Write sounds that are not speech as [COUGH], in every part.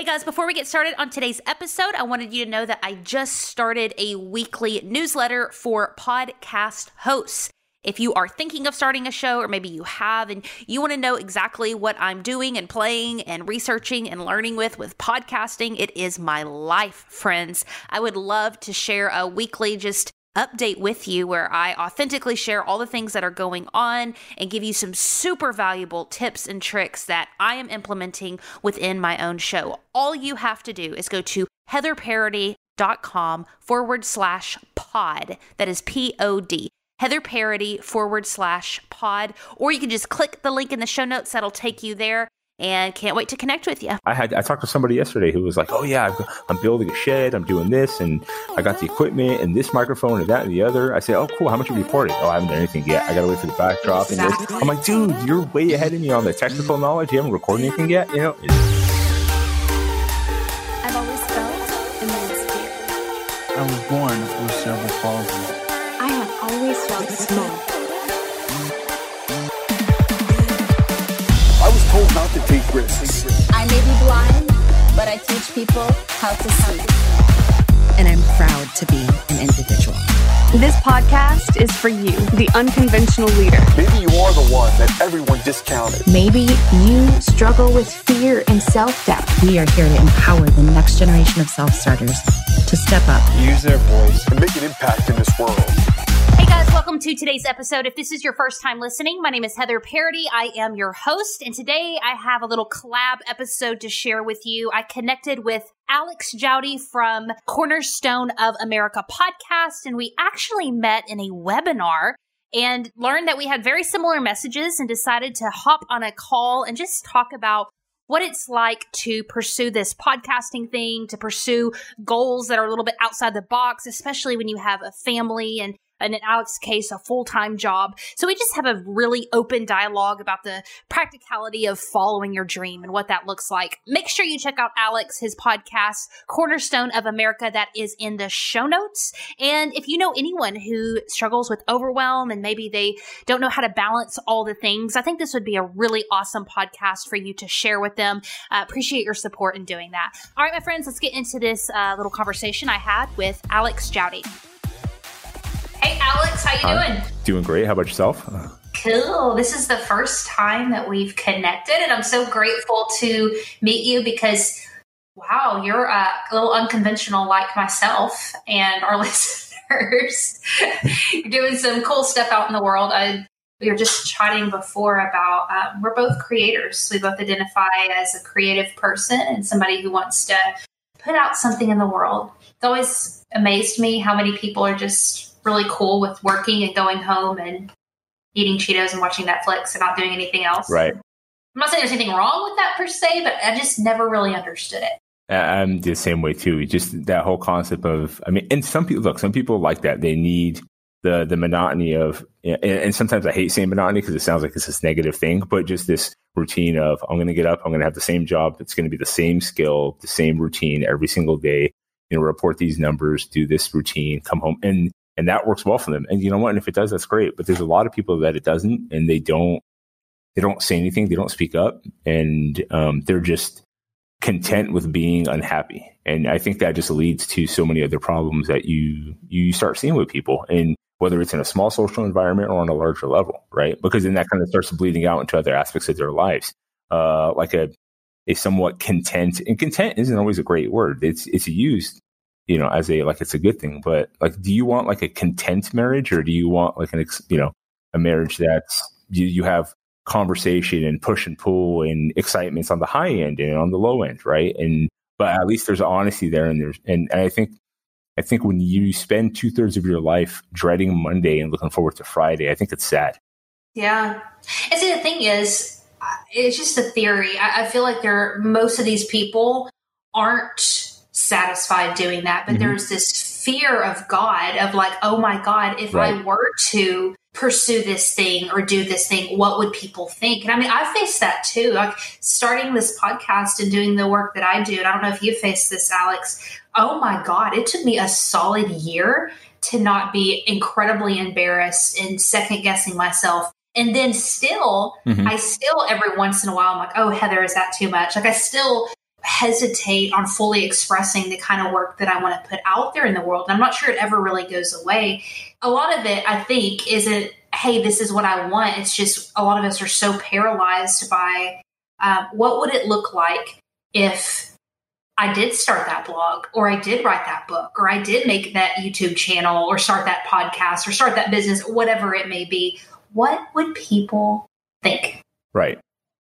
Hey guys, before we get started on today's episode, I wanted you to know that I just started a weekly newsletter for podcast hosts. If you are thinking of starting a show, or maybe you have, and you want to know exactly what I'm doing and playing and researching and learning with with podcasting, it is my life, friends. I would love to share a weekly just update with you where I authentically share all the things that are going on and give you some super valuable tips and tricks that I am implementing within my own show. All you have to do is go to heatherparady.com forward slash pod. That is P O D. Heather Parady forward slash pod, or you can just click the link in the show notes that'll take you there and can't wait to connect with you. I had I talked to somebody yesterday who was like, "Oh yeah, I'm building a shed. I'm doing this, and I got the equipment and this microphone and that and the other." I said, "Oh cool. How much have you recorded?" "Oh, I haven't done anything yet. I got to wait for the backdrop." Exactly. And I'm like, "Dude, you're way ahead of me on the technical knowledge. You haven't recorded anything yet, you know." I've always felt immense fear. I was born with cerebral palsy. I have always felt small. Told not to take risks. I may be blind, but I teach people how to see. And I'm proud to be an individual. This podcast is for you, the unconventional leader. Maybe you are the one that everyone discounted. Maybe you struggle with fear and self doubt. We are here to empower the next generation of self starters to step up, use their voice, and make an impact in this world. Welcome to today's episode. If this is your first time listening, my name is Heather Parady. I am your host, and today I have a little collab episode to share with you. I connected with Alex Joudy from Cornerstone of America podcast, and we actually met in a webinar and learned that we had very similar messages and decided to hop on a call and just talk about what it's like to pursue this podcasting thing, to pursue goals that are a little bit outside the box, especially when you have a family and and in Alex's case, a full time job. So we just have a really open dialogue about the practicality of following your dream and what that looks like. Make sure you check out Alex, his podcast, Cornerstone of America, that is in the show notes. And if you know anyone who struggles with overwhelm and maybe they don't know how to balance all the things, I think this would be a really awesome podcast for you to share with them. Uh, appreciate your support in doing that. All right, my friends, let's get into this uh, little conversation I had with Alex Joudy. Hey, Alex, how you doing? Doing great. How about yourself? Cool. This is the first time that we've connected, and I'm so grateful to meet you because, wow, you're a little unconventional like myself and our [LAUGHS] listeners. you're doing some cool stuff out in the world. I, we were just chatting before about um, we're both creators. We both identify as a creative person and somebody who wants to put out something in the world. It's always amazed me how many people are just really cool with working and going home and eating Cheetos and watching Netflix and not doing anything else. Right. I'm not saying there's anything wrong with that per se, but I just never really understood it. I'm the same way too. Just that whole concept of, I mean, and some people look, some people like that. They need the the monotony of, and, and sometimes I hate saying monotony because it sounds like it's this negative thing, but just this routine of I'm going to get up, I'm going to have the same job, it's going to be the same skill, the same routine every single day. You know, report these numbers, do this routine, come home, and and that works well for them. And you know what? And if it does, that's great. But there's a lot of people that it doesn't, and they don't they don't say anything, they don't speak up, and um, they're just content with being unhappy. And I think that just leads to so many other problems that you you start seeing with people, and whether it's in a small social environment or on a larger level, right? Because then that kind of starts bleeding out into other aspects of their lives. Uh, like a a somewhat content, and content isn't always a great word. It's it's used you know, as a like it's a good thing. But like, do you want like a content marriage, or do you want like an ex, you know a marriage that's you you have conversation and push and pull and excitements on the high end and on the low end, right? And but at least there's honesty there, and there's and, and I think I think when you spend two thirds of your life dreading Monday and looking forward to Friday, I think it's sad. Yeah, and see the thing is, uh, it's just a theory. I, I feel like there most of these people aren't satisfied doing that. But mm-hmm. there's this fear of God of like, oh my God, if right. I were to pursue this thing or do this thing, what would people think? And I mean, I faced that too. Like starting this podcast and doing the work that I do. And I don't know if you faced this, Alex. Oh my God, it took me a solid year to not be incredibly embarrassed and second guessing myself. And then still, mm-hmm. I still every once in a while, I'm like, oh, Heather, is that too much? Like I still hesitate on fully expressing the kind of work that I want to put out there in the world. And I'm not sure it ever really goes away. A lot of it, I think, isn't, hey, this is what I want. It's just a lot of us are so paralyzed by um, what would it look like if I did start that blog or I did write that book or I did make that YouTube channel or start that podcast or start that business, whatever it may be. What would people think? Right.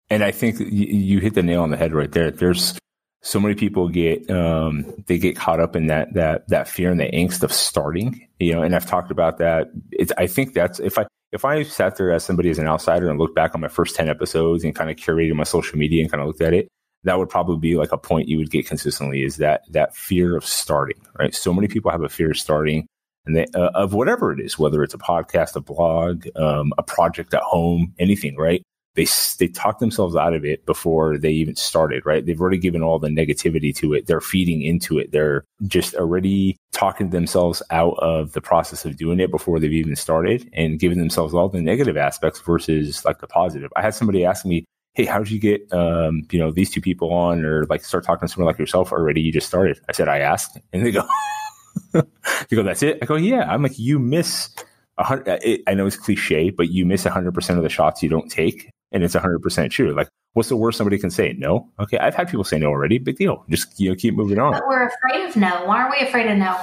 And I think you hit the nail on the head right there. There's so many people get um, they get caught up in that that that fear and the angst of starting. You know, and I've talked about that. It's, I think that's if I if I sat there as somebody as an outsider and looked back on my first ten episodes and kind of curated my social media and kind of looked at it, that would probably be like a point you would get consistently is that that fear of starting. Right. So many people have a fear of starting. And they, uh, of whatever it is, whether it's a podcast, a blog, um, a project at home, anything, right? They they talk themselves out of it before they even started right? They've already given all the negativity to it. They're feeding into it. They're just already talking themselves out of the process of doing it before they've even started and giving themselves all the negative aspects versus like the positive. I had somebody ask me hey how did you get um, you know these two people on or like start talking to someone like yourself already? You just started. I said i asked. And they go [LAUGHS] they go that's it? I go yeah. I'm like you miss I know it's cliche, but you miss 100% of the shots you don't take and it's 100% true. Like, what's the worst somebody can say? No. Okay, I've had people say no already. Big deal. Just you know, keep moving on. But we're afraid of no. Why are we afraid of no?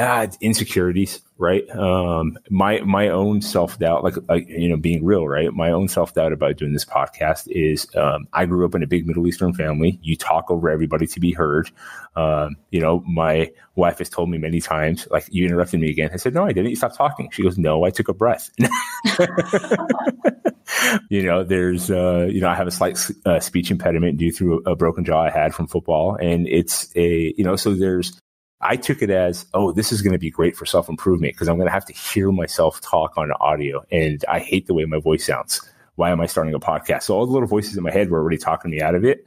Ah, insecurities, right? Um, my my own self doubt, like like you know, being real, right? My own self doubt about doing this podcast is um, I grew up in a big Middle Eastern family. You talk over everybody to be heard. Um, you know, my wife has told me many times, like you interrupted me again. I said, no, I didn't. You stopped talking. She goes, no, I took a breath. [LAUGHS] you know, there's, uh, you know, I have a slight uh, speech impediment due to a, a broken jaw I had from football. And it's a, you know, so there's, I took it as, oh, this is going to be great for self improvement because I'm going to have to hear myself talk on audio. And I hate the way my voice sounds. Why am I starting a podcast? So all the little voices in my head were already talking me out of it.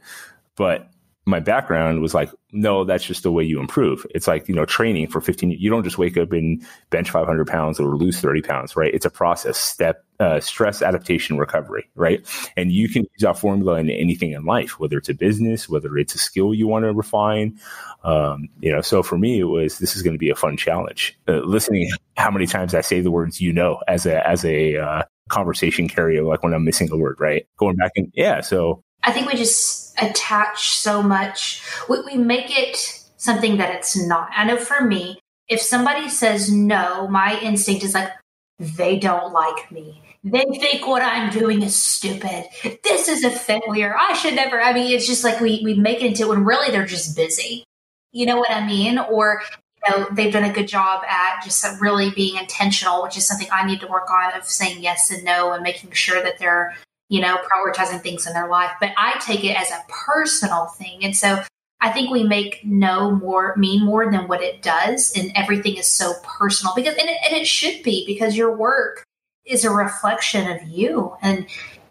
But my background was like, no, that's just the way you improve. It's like, you know, training for 15, you don't just wake up and bench 500 pounds or lose 30 pounds, right? It's a process, step, uh, stress adaptation recovery, right? And you can use that formula in anything in life, whether it's a business, whether it's a skill you want to refine. Um, you know, so for me, it was, this is going to be a fun challenge. Uh, listening how many times I say the words, you know, as a, as a, uh, conversation carrier, like when I'm missing a word, right? Going back and yeah. So I think we just attach so much. We, we make it something that it's not. I know for me, if somebody says no, my instinct is like, they don't like me. They think what I'm doing is stupid. This is a failure. I should never. I mean, it's just like we, we make it into when really they're just busy. You know what I mean? Or, you know, they've done a good job at just really being intentional, which is something I need to work on of saying yes and no and making sure that they're you know, prioritizing things in their life. But I take it as a personal thing. And so I think we make no more mean more than what it does. And everything is so personal because, and it, and it should be because your work is a reflection of you and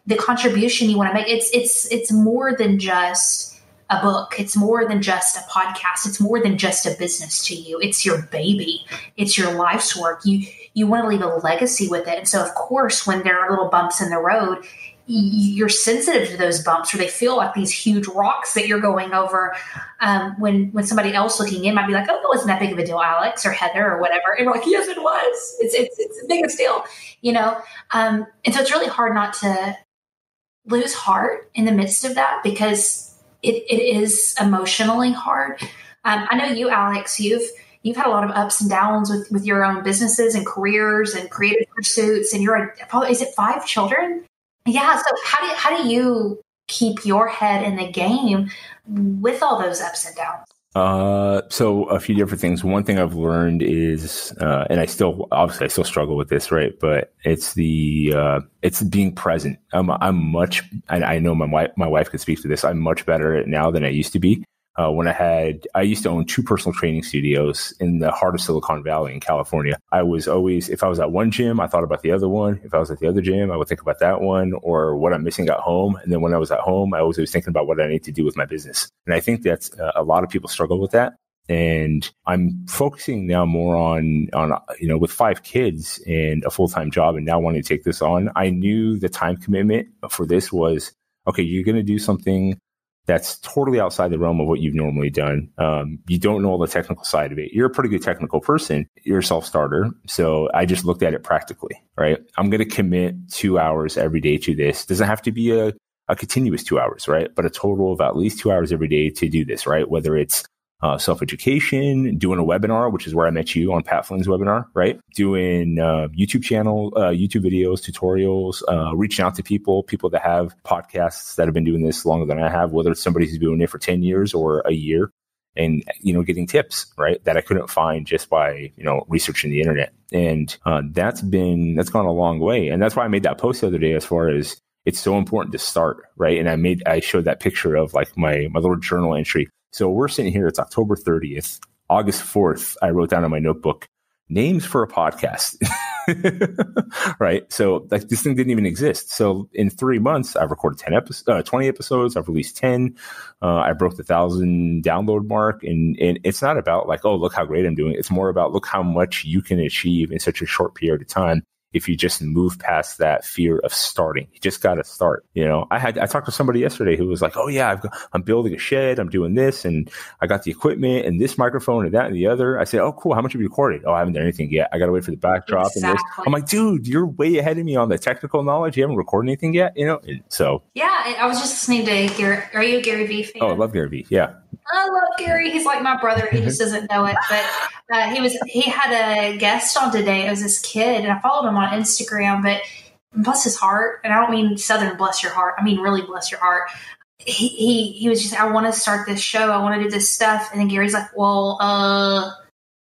the contribution you want to make. It's, it's, it's more than just a book. It's more than just a podcast. It's more than just a business to you. It's your baby. It's your life's work. You, you want to leave a legacy with it. And so, of course, when there are little bumps in the road, you're sensitive to those bumps or they feel like these huge rocks that you're going over. Um, when when somebody else looking in might be like oh it wasn't that big of a deal alex or heather or whatever. And we're like yes it was. It's it's, it's the biggest deal you know? Um, and so it's really hard not to lose heart in the midst of that because it, it is emotionally hard. Um, i know you alex you've you've had a lot of ups and downs with with your own businesses and careers and creative pursuits and you're a, is it five children yeah. So how do how do you keep your head in the game with all those ups and downs? Uh, so a few different things. One thing I've learned is, uh, and I still, obviously I still struggle with this, right? But it's the, uh, it's being present. I'm, I'm much, I, know my wife, my wife could speak to this. I'm much better at it now than I used to be uh, when I had, I used to own two personal training studios in the heart of Silicon Valley in California. I was always, if I was at one gym, I thought about the other one. If I was at the other gym, I would think about that one or what I'm missing at home. And then when I was at home, I was always thinking about what I need to do with my business. And I think that's uh, a lot of people struggle with that. And I'm focusing now more on, on, you know, with five kids and a full time job and now wanting to take this on. I knew the time commitment for this was, okay, you're going to do something that's totally outside the realm of what you've normally done. Um, you don't know all the technical side of it. You're a pretty good technical person. You're a self starter. So I just looked at it practically, right? I'm going to commit two hours every day to this. Doesn't have to be a, a continuous two hours, right? But a total of at least two hours every day to do this, right? Whether it's uh, self education, doing a webinar, which is where I met you on Pat Flynn's webinar, right? Doing uh, YouTube channel, uh, YouTube videos, tutorials, uh, reaching out to people, people that have podcasts that have been doing this longer than I have, whether it's somebody who's been doing it for 10 years or a year. And you know, getting tips right that I couldn't find just by you know researching the internet, and uh, that's been that's gone a long way, and that's why I made that post the other day. As far as it's so important to start right, and I made I showed that picture of like my my little journal entry so we're sitting here, it's October 30th. August 4th, I wrote down in my notebook names for a podcast. [LAUGHS] right. So like this thing didn't even exist. So in three months, I've recorded 10 episodes, uh, 20 episodes. I've released 10. Uh, I broke the thousand download mark. And, and it's not about like, oh, look how great I'm doing. It's more about look how much you can achieve in such a short period of time if you just move past that fear of starting. You just got to start. You know, I had I talked to somebody yesterday who was like, "Oh yeah, I've got, I'm building a shed. I'm doing this, and I got the equipment and this microphone and that and the other." I said, "Oh cool. How much have you recorded?" "Oh, I haven't done anything yet. I got to wait for the backdrop exactly. and this." I'm like, "Dude, you're way ahead of me on the technical knowledge. You haven't recorded anything yet." You know, and so yeah. I was just listening to Gary. Are you a Gary Vee fan? Oh, I love Gary Vee. Yeah. I love Gary. He's like my brother. He just doesn't know it. But uh, he was he had a guest on today. It was this kid, and I followed him on Instagram. But bless his heart, and I don't mean Southern bless your heart. I mean really bless your heart. He he, he was just I want to start this show. I want to do this stuff, and then Gary's like, well, uh.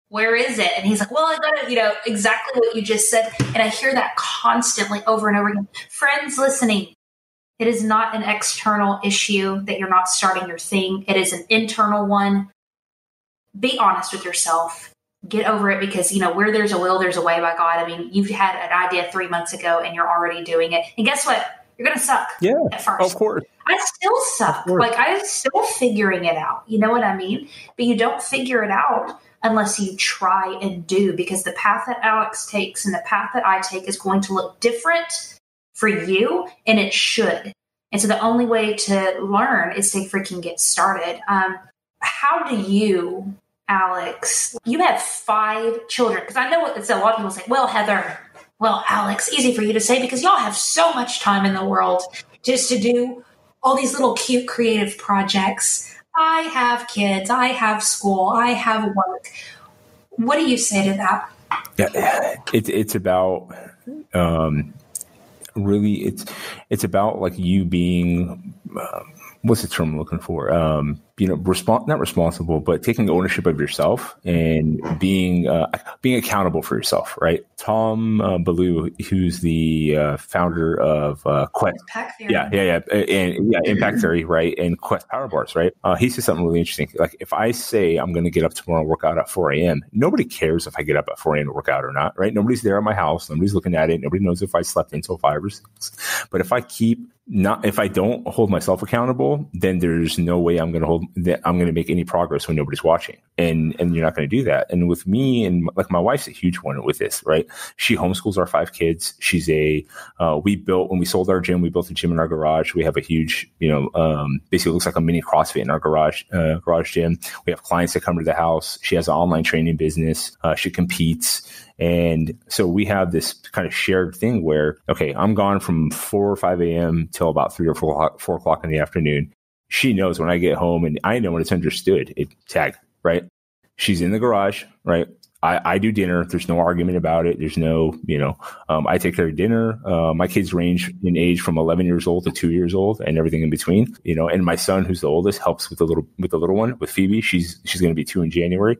Where is it? And he's like, Well, I got it, you know, exactly what you just said. And I hear that constantly over and over again. Friends listening, it is not an external issue that you're not starting your thing. It is an internal one. Be honest with yourself. Get over it because, you know, where there's a will, there's a way by God. I mean, you've had an idea three months ago and you're already doing it. And guess what? You're going to suck. Yeah. At first. Of course. I still suck. Like, I'm still figuring it out. You know what I mean? But you don't figure it out unless you try and do because the path that Alex takes and the path that I take is going to look different for you, and it should. And so the only way to learn is to freaking get started. Um, how do you, Alex? You have five children because I know what a lot of people say. Well, Heather, well, Alex, easy for you to say because y'all have so much time in the world just to do all these little cute creative projects. I have kids, I have school, I have work. What do you say to that? Yeah, it, it's about um, really it's it's about like you being uh, what's the term I'm looking for? Um, you know, respon- not responsible, but taking ownership of yourself and being uh, being accountable for yourself, right? Tom uh, Bilyeu, who's the uh, founder of uh, Quest, yeah, yeah, yeah, and yeah, Impact [CLEARS THROAT] Theory, right, and Quest Power Bars, right? Uh, he says something really interesting. Like, if I say I'm going to get up tomorrow and work out at 4 a.m., nobody cares if I get up at 4 a.m. to work out or not, right? Nobody's there at my house. Nobody's looking at it. Nobody knows if I slept until five or six. But if I keep not if I don't hold myself accountable, then there's no way I'm going to hold that I'm going to make any progress when nobody's watching. And and you're not going to do that. And with me and like my wife's a huge one with this, right? She homeschools our five kids. She's a uh, we built when we sold our gym, we built a gym in our garage. We have a huge, you know, um, basically looks like a mini CrossFit in our garage uh, garage gym. We have clients that come to the house. She has an online training business. Uh, she competes and so we have this kind of shared thing where, okay, I'm gone from 4 or 5 a.m. till about 3 or 4 4 o'clock in the afternoon. She knows when I get home and I know when it's understood. It tag, right? She's in the garage, right? I, I do dinner. There's no argument about it. There's no, you know, um, I take care of dinner. Uh, my kids range in age from 11 years old to two years old and everything in between, you know, and my son, who's the oldest, helps with the little, with the little one, with Phoebe. She's, she's going to be two in January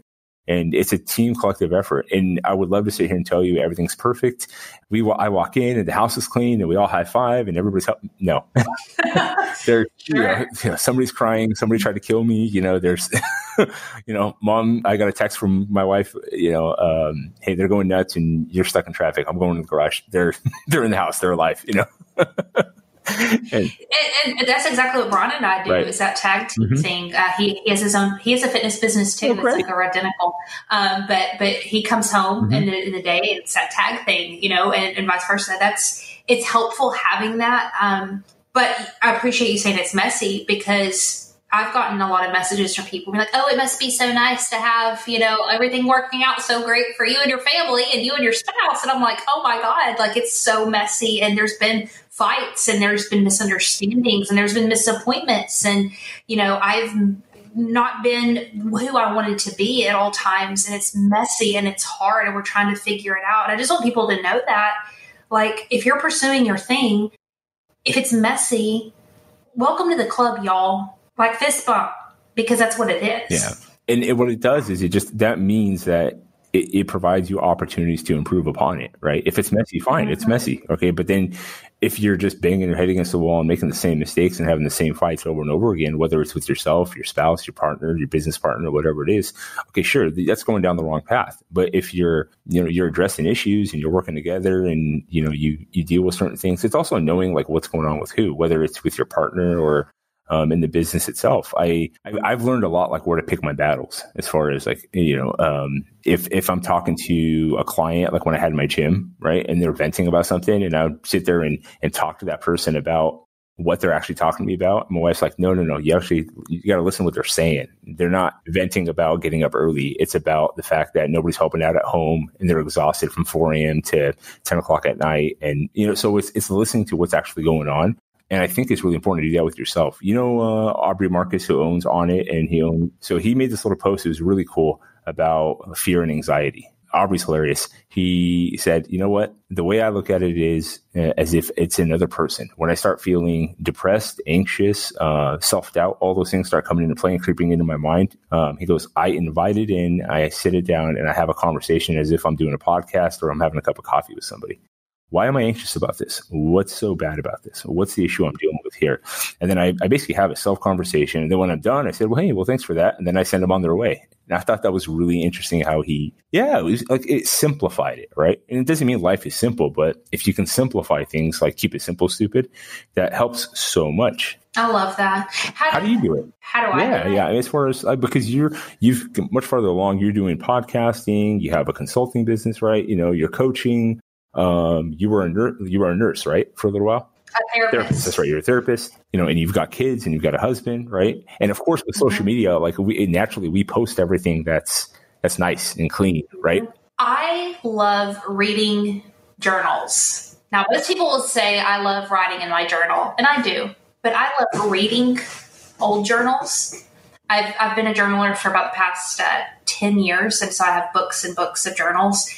and it's a team collective effort. And I would love to sit here and tell you everything's perfect. We, I walk in and the house is clean and we all high five and everybody's helping. No, [LAUGHS] there, you, know, you know, somebody's crying. Somebody tried to kill me. You know, there's, [LAUGHS] you know, mom, I got a text from my wife, you know, um, Hey, they're going nuts and you're stuck in traffic. I'm going to the garage. They're, [LAUGHS] they're in the house. They're alive, you know? [LAUGHS] and, and, and, that's exactly what Brian and I do right. is that tag team mm-hmm. thing. Uh, he, he, has his own, he has a fitness business too. Oh, that's like a identical. Um, but, but he comes home mm-hmm. in, the, in the day and it's that tag thing, you know, and, and vice versa. That's, it's helpful having that. Um, but I appreciate you saying it's messy because I've gotten a lot of messages from people being like, "Oh, it must be so nice to have you know everything working out so great for you and your family and you and your spouse." And I'm like, "Oh my god, like it's so messy and there's been fights and there's been misunderstandings and there's been disappointments and you know I've not been who I wanted to be at all times and it's messy and it's hard and we're trying to figure it out. And I just want people to know that like if you're pursuing your thing, if it's messy, welcome to the club, y'all. Like fist bump because that's what it is. Yeah. And it, what it does is it just, that means that it, it, provides you opportunities to improve upon it, right? If it's messy, fine, it's messy. Mm-hmm. Okay. But then if you're just banging your head against the wall and making the same mistakes and having the same fights over and over again, whether it's with yourself, your spouse, your partner, your business partner, whatever it is, okay, sure, that's going down the wrong path. But if you're, you know, you're addressing issues and you're working together and, you know, you, you deal with certain things, it's also knowing like what's going on with who, whether it's with your partner or um, in the business itself. I, I have learned a lot like where to pick my battles as far as like you know um, if if I'm talking to a client like when I had my gym right and they're venting about something and I would sit there and and talk to that person about what they're actually talking to me about. My wife's like, no, no, no. You actually you got to listen to what they're saying. They're not venting about getting up early. It's about the fact that nobody's helping out at home and they're exhausted from 4 a.m. to 10 o'clock at night. And you know, so it's it's listening to what's actually going on and I think it's really important to do that with yourself. You know, uh, Aubrey Marcus, who owns Onnit, and he owned, so he made this little post. It was really cool about fear and anxiety. Aubrey's hilarious. He said, you know what? The way I look at it is uh, as if it's another person. When I start feeling depressed, anxious, uh, self doubt, all those things start coming into play and creeping into my mind. Um, he goes, I invite it in, I sit it down, and I have a conversation as if I'm doing a podcast or I'm having a cup of coffee with somebody why am I anxious about this? What's so bad about this? What's the issue I'm dealing with here? And then I, I basically have a self conversation. And then when I'm done, I said, well, hey, well, thanks for that. And then I send them on their way. And I thought that was really interesting how he, yeah, it was like it simplified it, right? And it doesn't mean life is simple, but if you can simplify things like keep it simple, stupid, that helps so much. I love that. How, how do you do it? How do I? Yeah, yeah. As far as uh, because you're you've much farther along. You're doing podcasting. You have a consulting business, right? You know, you're coaching. Um, you were a nurse. You were a nurse, right, for a little while. A therapist. therapist. That's right. You're a therapist. You know, and you've got kids and you've got a husband, right? And of course, with social mm-hmm. media, like we naturally we post everything that's that's nice and clean, right? I love reading journals. Now, most people will say I love writing in my journal, and I do, but I love reading old journals. I've, I've been a journaler for about the past uh, 10 years, and so I have books and books of journals.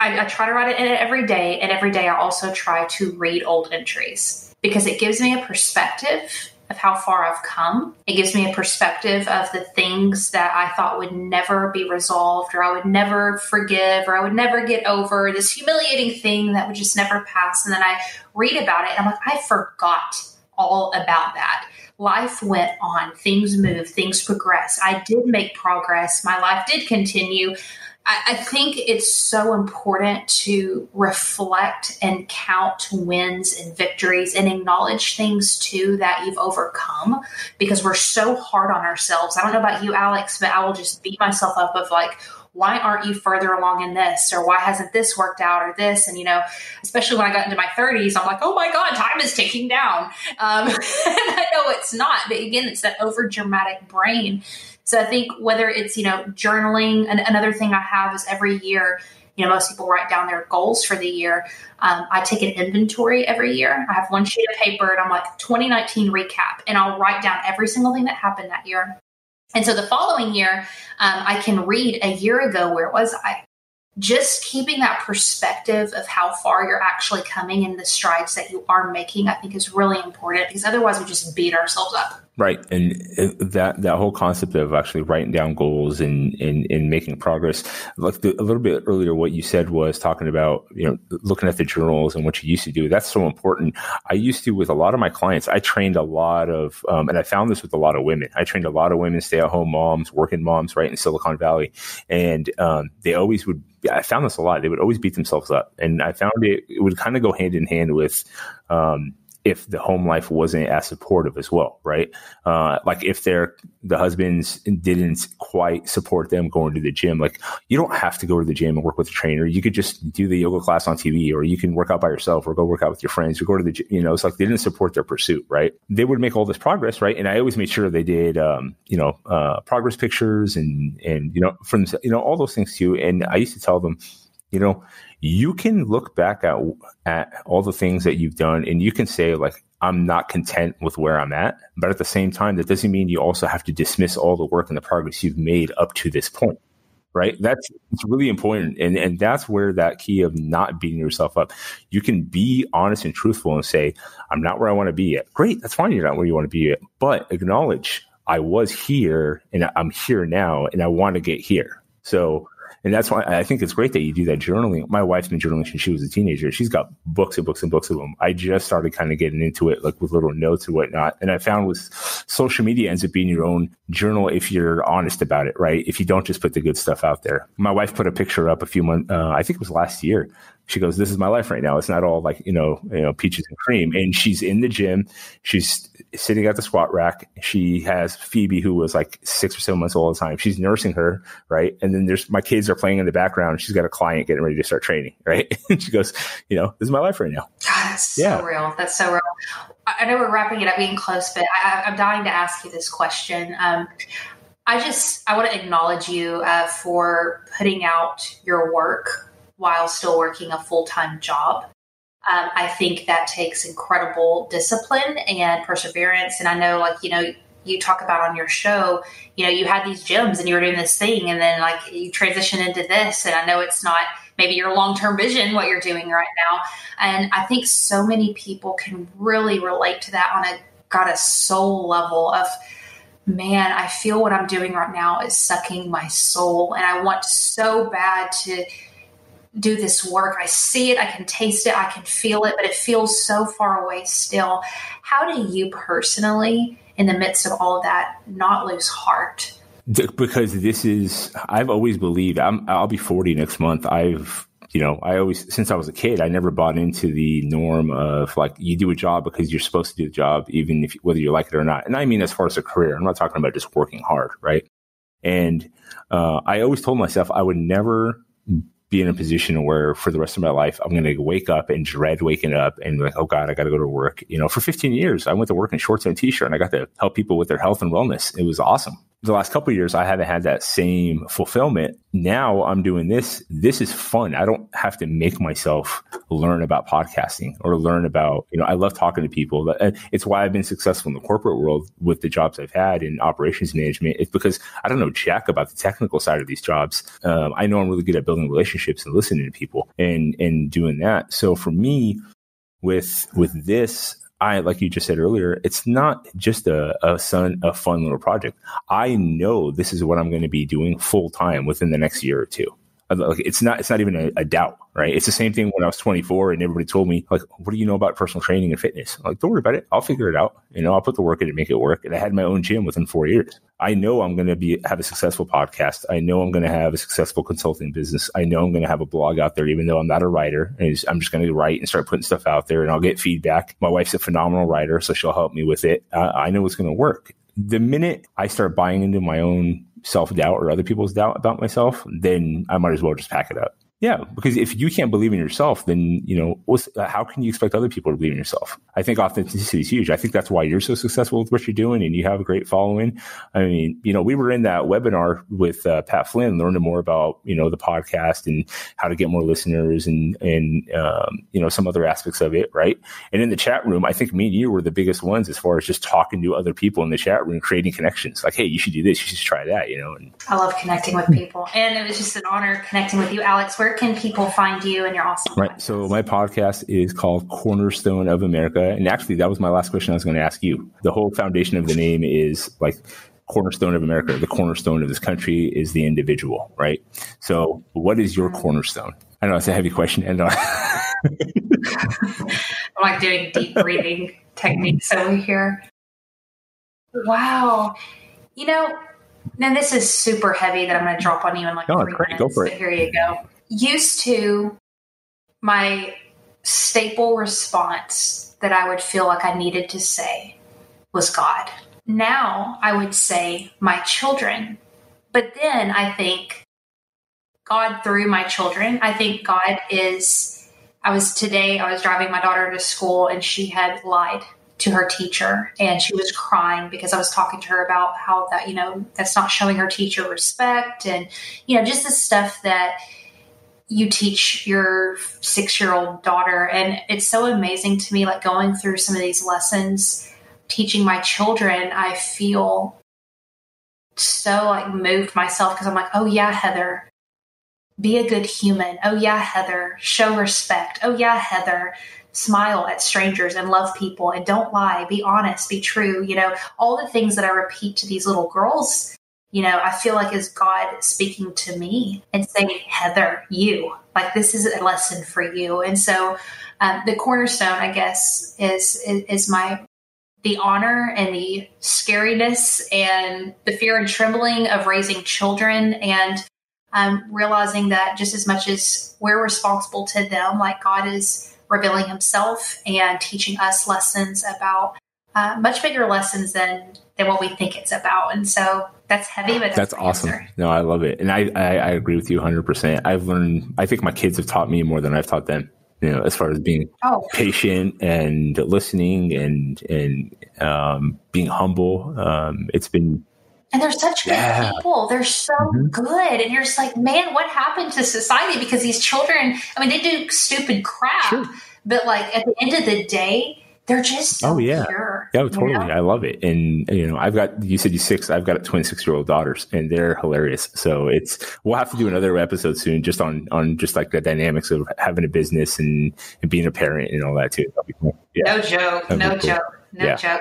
I, I try to write it in it every day, and every day I also try to read old entries because it gives me a perspective of how far I've come. It gives me a perspective of the things that I thought would never be resolved, or I would never forgive, or I would never get over this humiliating thing that would just never pass. And then I read about it, and I'm like, I forgot all about that. Life went on, things moved, things progressed. I did make progress, my life did continue. I, think it's so important to reflect and count wins and victories and acknowledge things too that you've overcome because we're so hard on ourselves. I don't know about you, Alex, but I will just beat myself up of like, why aren't you further along in this? Or why hasn't this worked out or this? And you know especially when i got into my 30s i'm like oh my god time is ticking down. Um, and [LAUGHS] i know it's not but again it's that over dramatic brain so I think whether it's, you know, journaling, and another thing I have is every year, you know, most people write down their goals for the year. Um, I take an inventory every year. I have one sheet of paper and I'm like 2019 recap, and I'll write down every single thing that happened that year. And so the following year, um, I can read a year ago, where was I? Just keeping that perspective of how far you're actually coming and the strides that you are making, I think is really important because otherwise we just beat ourselves up. Right, and that that whole concept of actually writing down goals and and, and making progress, like the, a little bit earlier, what you said was talking about you know looking at the journals and what you used to do. That's so important. I used to with a lot of my clients. I trained a lot of, um, and I found this with a lot of women. I trained a lot of women, stay at home moms, working moms, right in Silicon Valley, and um, they always would. I found this a lot. They would always beat themselves up, and I found it, it would kind of go hand in hand with. Um, if the home life wasn't as supportive as well, right? Uh, like if their the husbands didn't quite support them going to the gym. Like you don't have to go to the gym and work with a trainer. You could just do the yoga class on TV or you can work out by yourself or go work out with your friends or go to the, you know, it's like they didn't support their pursuit, right? They would make all this progress, right? And I always made sure they did, um, you know, uh, progress pictures and, and, you know, from, you know, all those things too. And I used to tell them, you know, you can look back at, at all the things that you've done and you can say like, I'm not content with where I'm at. But at the same time, that doesn't mean you also have to dismiss all the work and the progress you've made up to this point. Right. That's it's really important. And and that's where that key of not beating yourself up. You can be honest and truthful and say, I'm not where I want to be yet. Great, that's fine. You're not where you want to be yet. But acknowledge I was here and I'm here now and I want to get here. So and that's why I think it's great that you do that journaling. My wife's been journaling since she was a teenager. She's got books and books and books of them. I just started kind of getting into it, like with little notes and whatnot. And I found with social media ends up being your own journal if you're honest about it, right? If you don't just put the good stuff out there. My wife put a picture up a few months, uh, I think it was last year. She goes, "This is my life right now. It's not all like you know, you know, peaches and cream." And she's in the gym. She's sitting at the squat rack. She has Phoebe, who was like six or seven months old at the time. She's nursing her, right? And then there's my kids are playing in the background. She's got a client getting ready to start training, [LAUGHS] right? and she goes, "You know, this is my life right now." God, that's Yeah. so real. That's so real. I know we're wrapping it up, being close, but I, I'm dying to ask you this question. Um, I just I want to acknowledge you uh, for putting out your work while still working a full time job. Um, I think that takes incredible discipline and perseverance. And I know, like you know, you talk about on your show, you know, you had these gyms and you were doing this thing, and then like you transition into this. And I know it's not maybe your long term vision what you're doing right now. And I think so many people can really relate to that on a got a soul level of man, I feel what I'm doing right now is sucking my soul. And I want so bad to do this work. I see it, I can taste it, I can feel it, but it feels so far away still. How do you personally, in the midst of all of that, not lose heart? Because this is i've always believed I'm, i'll be 40 next month i've you know i always since i was a kid i never bought into the norm of like you do a job because you're supposed to do the job even if whether you like it or not and i mean as far as a career i'm not talking about just working hard right and uh, i always told myself i would never be in a position where for the rest of my life I'm going to wake up and dread waking up and like, oh God, I got to go to work. You know, for 15 years, I went to work in shorts and a t-shirt and I got to help people with their health and wellness. It was awesome. The last couple of years, I haven't had that same fulfillment. Now I'm doing this. This is fun. I don't have to make myself learn about podcasting or learn about, you know, I love talking to people. It's why I've been successful in the corporate world with the jobs I've had in operations management. It's because I don't know jack about the technical side of these jobs. Um, I know I'm really good at building relationships and listening to people and, and doing that. So for me, with, with this, I, like you just said earlier, it's not just a, a fun, a fun little project. I know this is what I'm going to be doing full time within the next year or two. Like it's not, it's not even a, a doubt, right? It's the same thing when I was 24 and everybody told me, like, what do you know about personal training and fitness? I'm like, don't worry about it. I'll figure it out. You know, I'll put the work in and make it work. And I had my own gym within four years. I know I'm going to be, have a successful podcast. I know I'm going to have a successful consulting business. I know I'm going to have a blog out there, even though I'm not a writer. I'm just going to write and start putting stuff out there and I'll get feedback. My wife's a phenomenal writer, so she'll help me with it. Uh, I know it's going to work. The minute I start buying into my own self doubt or other people's doubt about myself, then I might as well just pack it up. Yeah, because if you can't believe in yourself, then you know uh, how can you expect other people to believe in yourself? I think authenticity is huge. I think that's why you're so successful with what you're doing, and you have a great following. I mean, you know, we were in that webinar with uh, Pat Flynn, learning more about you know the podcast and how to get more listeners, and and um, you know some other aspects of it, right? And in the chat room, I think me and you were the biggest ones as far as just talking to other people in the chat room, creating connections. Like, hey, you should do this, you should try that, you know. And I love connecting with people. And it was just an honor connecting with you, Alex. Where can people find you and your awesome Right. So my podcast is called Cornerstone of America. And actually that was my last question I was going to ask you. The whole foundation of the name is like cornerstone of America. The cornerstone of this country is the individual, right? So what is your cornerstone? I know it's a heavy question. And uh, [LAUGHS] I'm like doing deep breathing [LAUGHS] techniques over here. Wow. You know, now this is super heavy that I'm going to drop on you in like No, three great. minutes. Go for so it. here you go. Used to, my staple response that I would feel like I needed to say was God. Now I would say my children But then I think God through my children, I think God is. I was today, I was driving my daughter to school and she had lied to her teacher and she was crying because I was talking to her about how that, you know, that's not showing her teacher respect and, you know, just the stuff that you teach your six year old daughter. And it's so amazing to me, like going through some of these lessons, teaching my children, I feel so like moved myself because I'm like, oh yeah, Heather, be a good human. Oh yeah, Heather, show respect. Oh yeah, Heather, smile at strangers and love people and don't lie, be honest, be true. You know, all the things that I repeat to these little girls, you know, I feel like is God speaking to me and saying, Heather, you, like this is a lesson for you. And so um, the cornerstone, I guess, is, is, is my the honor and the scariness and the fear and trembling of raising children and um, realizing that just as much as we're responsible to them, like God is revealing himself and teaching us lessons about uh, much bigger lessons than than what we think it's about. And so that's heavy, but that's, That's awesome. answer. No, I love it, and I, I I agree with you 100. percent I've learned. I think my kids have taught me more than I've taught them. You know, as far as being Oh, patient and listening and and um, being humble. Um, it's been and they're such good Yeah. people. They're so Mhm. good. And you're just like, man, what happened to society? Because these children, I mean, they do stupid crap, Sure. but like at the end of the day, they're just so Oh, yeah. pure. Yeah, you totally. know? I love it. And you know, I've got you said you six. I've got twin six year old daughters, and they're hilarious. So it's we'll have to do another episode soon, just on on just like the dynamics of having a business and and being a parent and all that too. Be cool. Yeah, No joke. That'd No cool. joke. No Yeah. joke.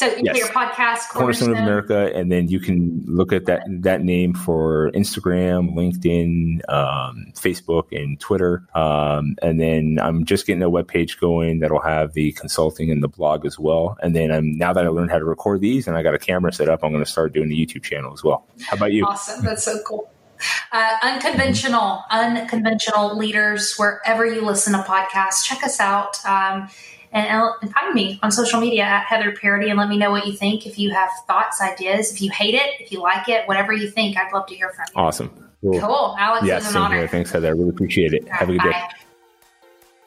So Yes. your podcast, Cornerstone of America, and then you can look at that that name for Instagram, LinkedIn, um, Facebook, and Twitter. Um, and then I'm just getting a webpage going that'll have the consulting and the blog as well. And then I'm now that I learned how to record these and I got a camera set up, I'm going to start doing the YouTube channel as well. How about you? Awesome. That's so cool. Uh, unconventional, unconventional leaders, wherever you listen to podcasts, check us out. Um, and, and find me on social media at Heather Parady and let me know what you think. If you have thoughts, ideas, if you hate it, if you like it, whatever you think, I'd love to hear from you. Awesome. Cool. Cool. Alex, Yeah, it was an honor. here. Thanks, Heather. I really appreciate it. Have a good day. Bye.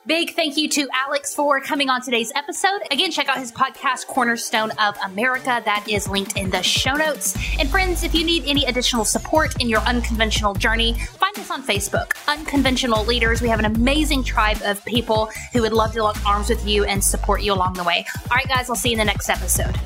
Big thank you to Alex for coming on today's episode. Again, check out his podcast, Cornerstone of America. That is linked in the show notes. And friends, if you need any additional support in your unconventional journey, find us on Facebook, Unconventional Leaders. We have an amazing tribe of people who would love to lock arms with you and support you along the way. All right, guys, I'll see you in the next episode.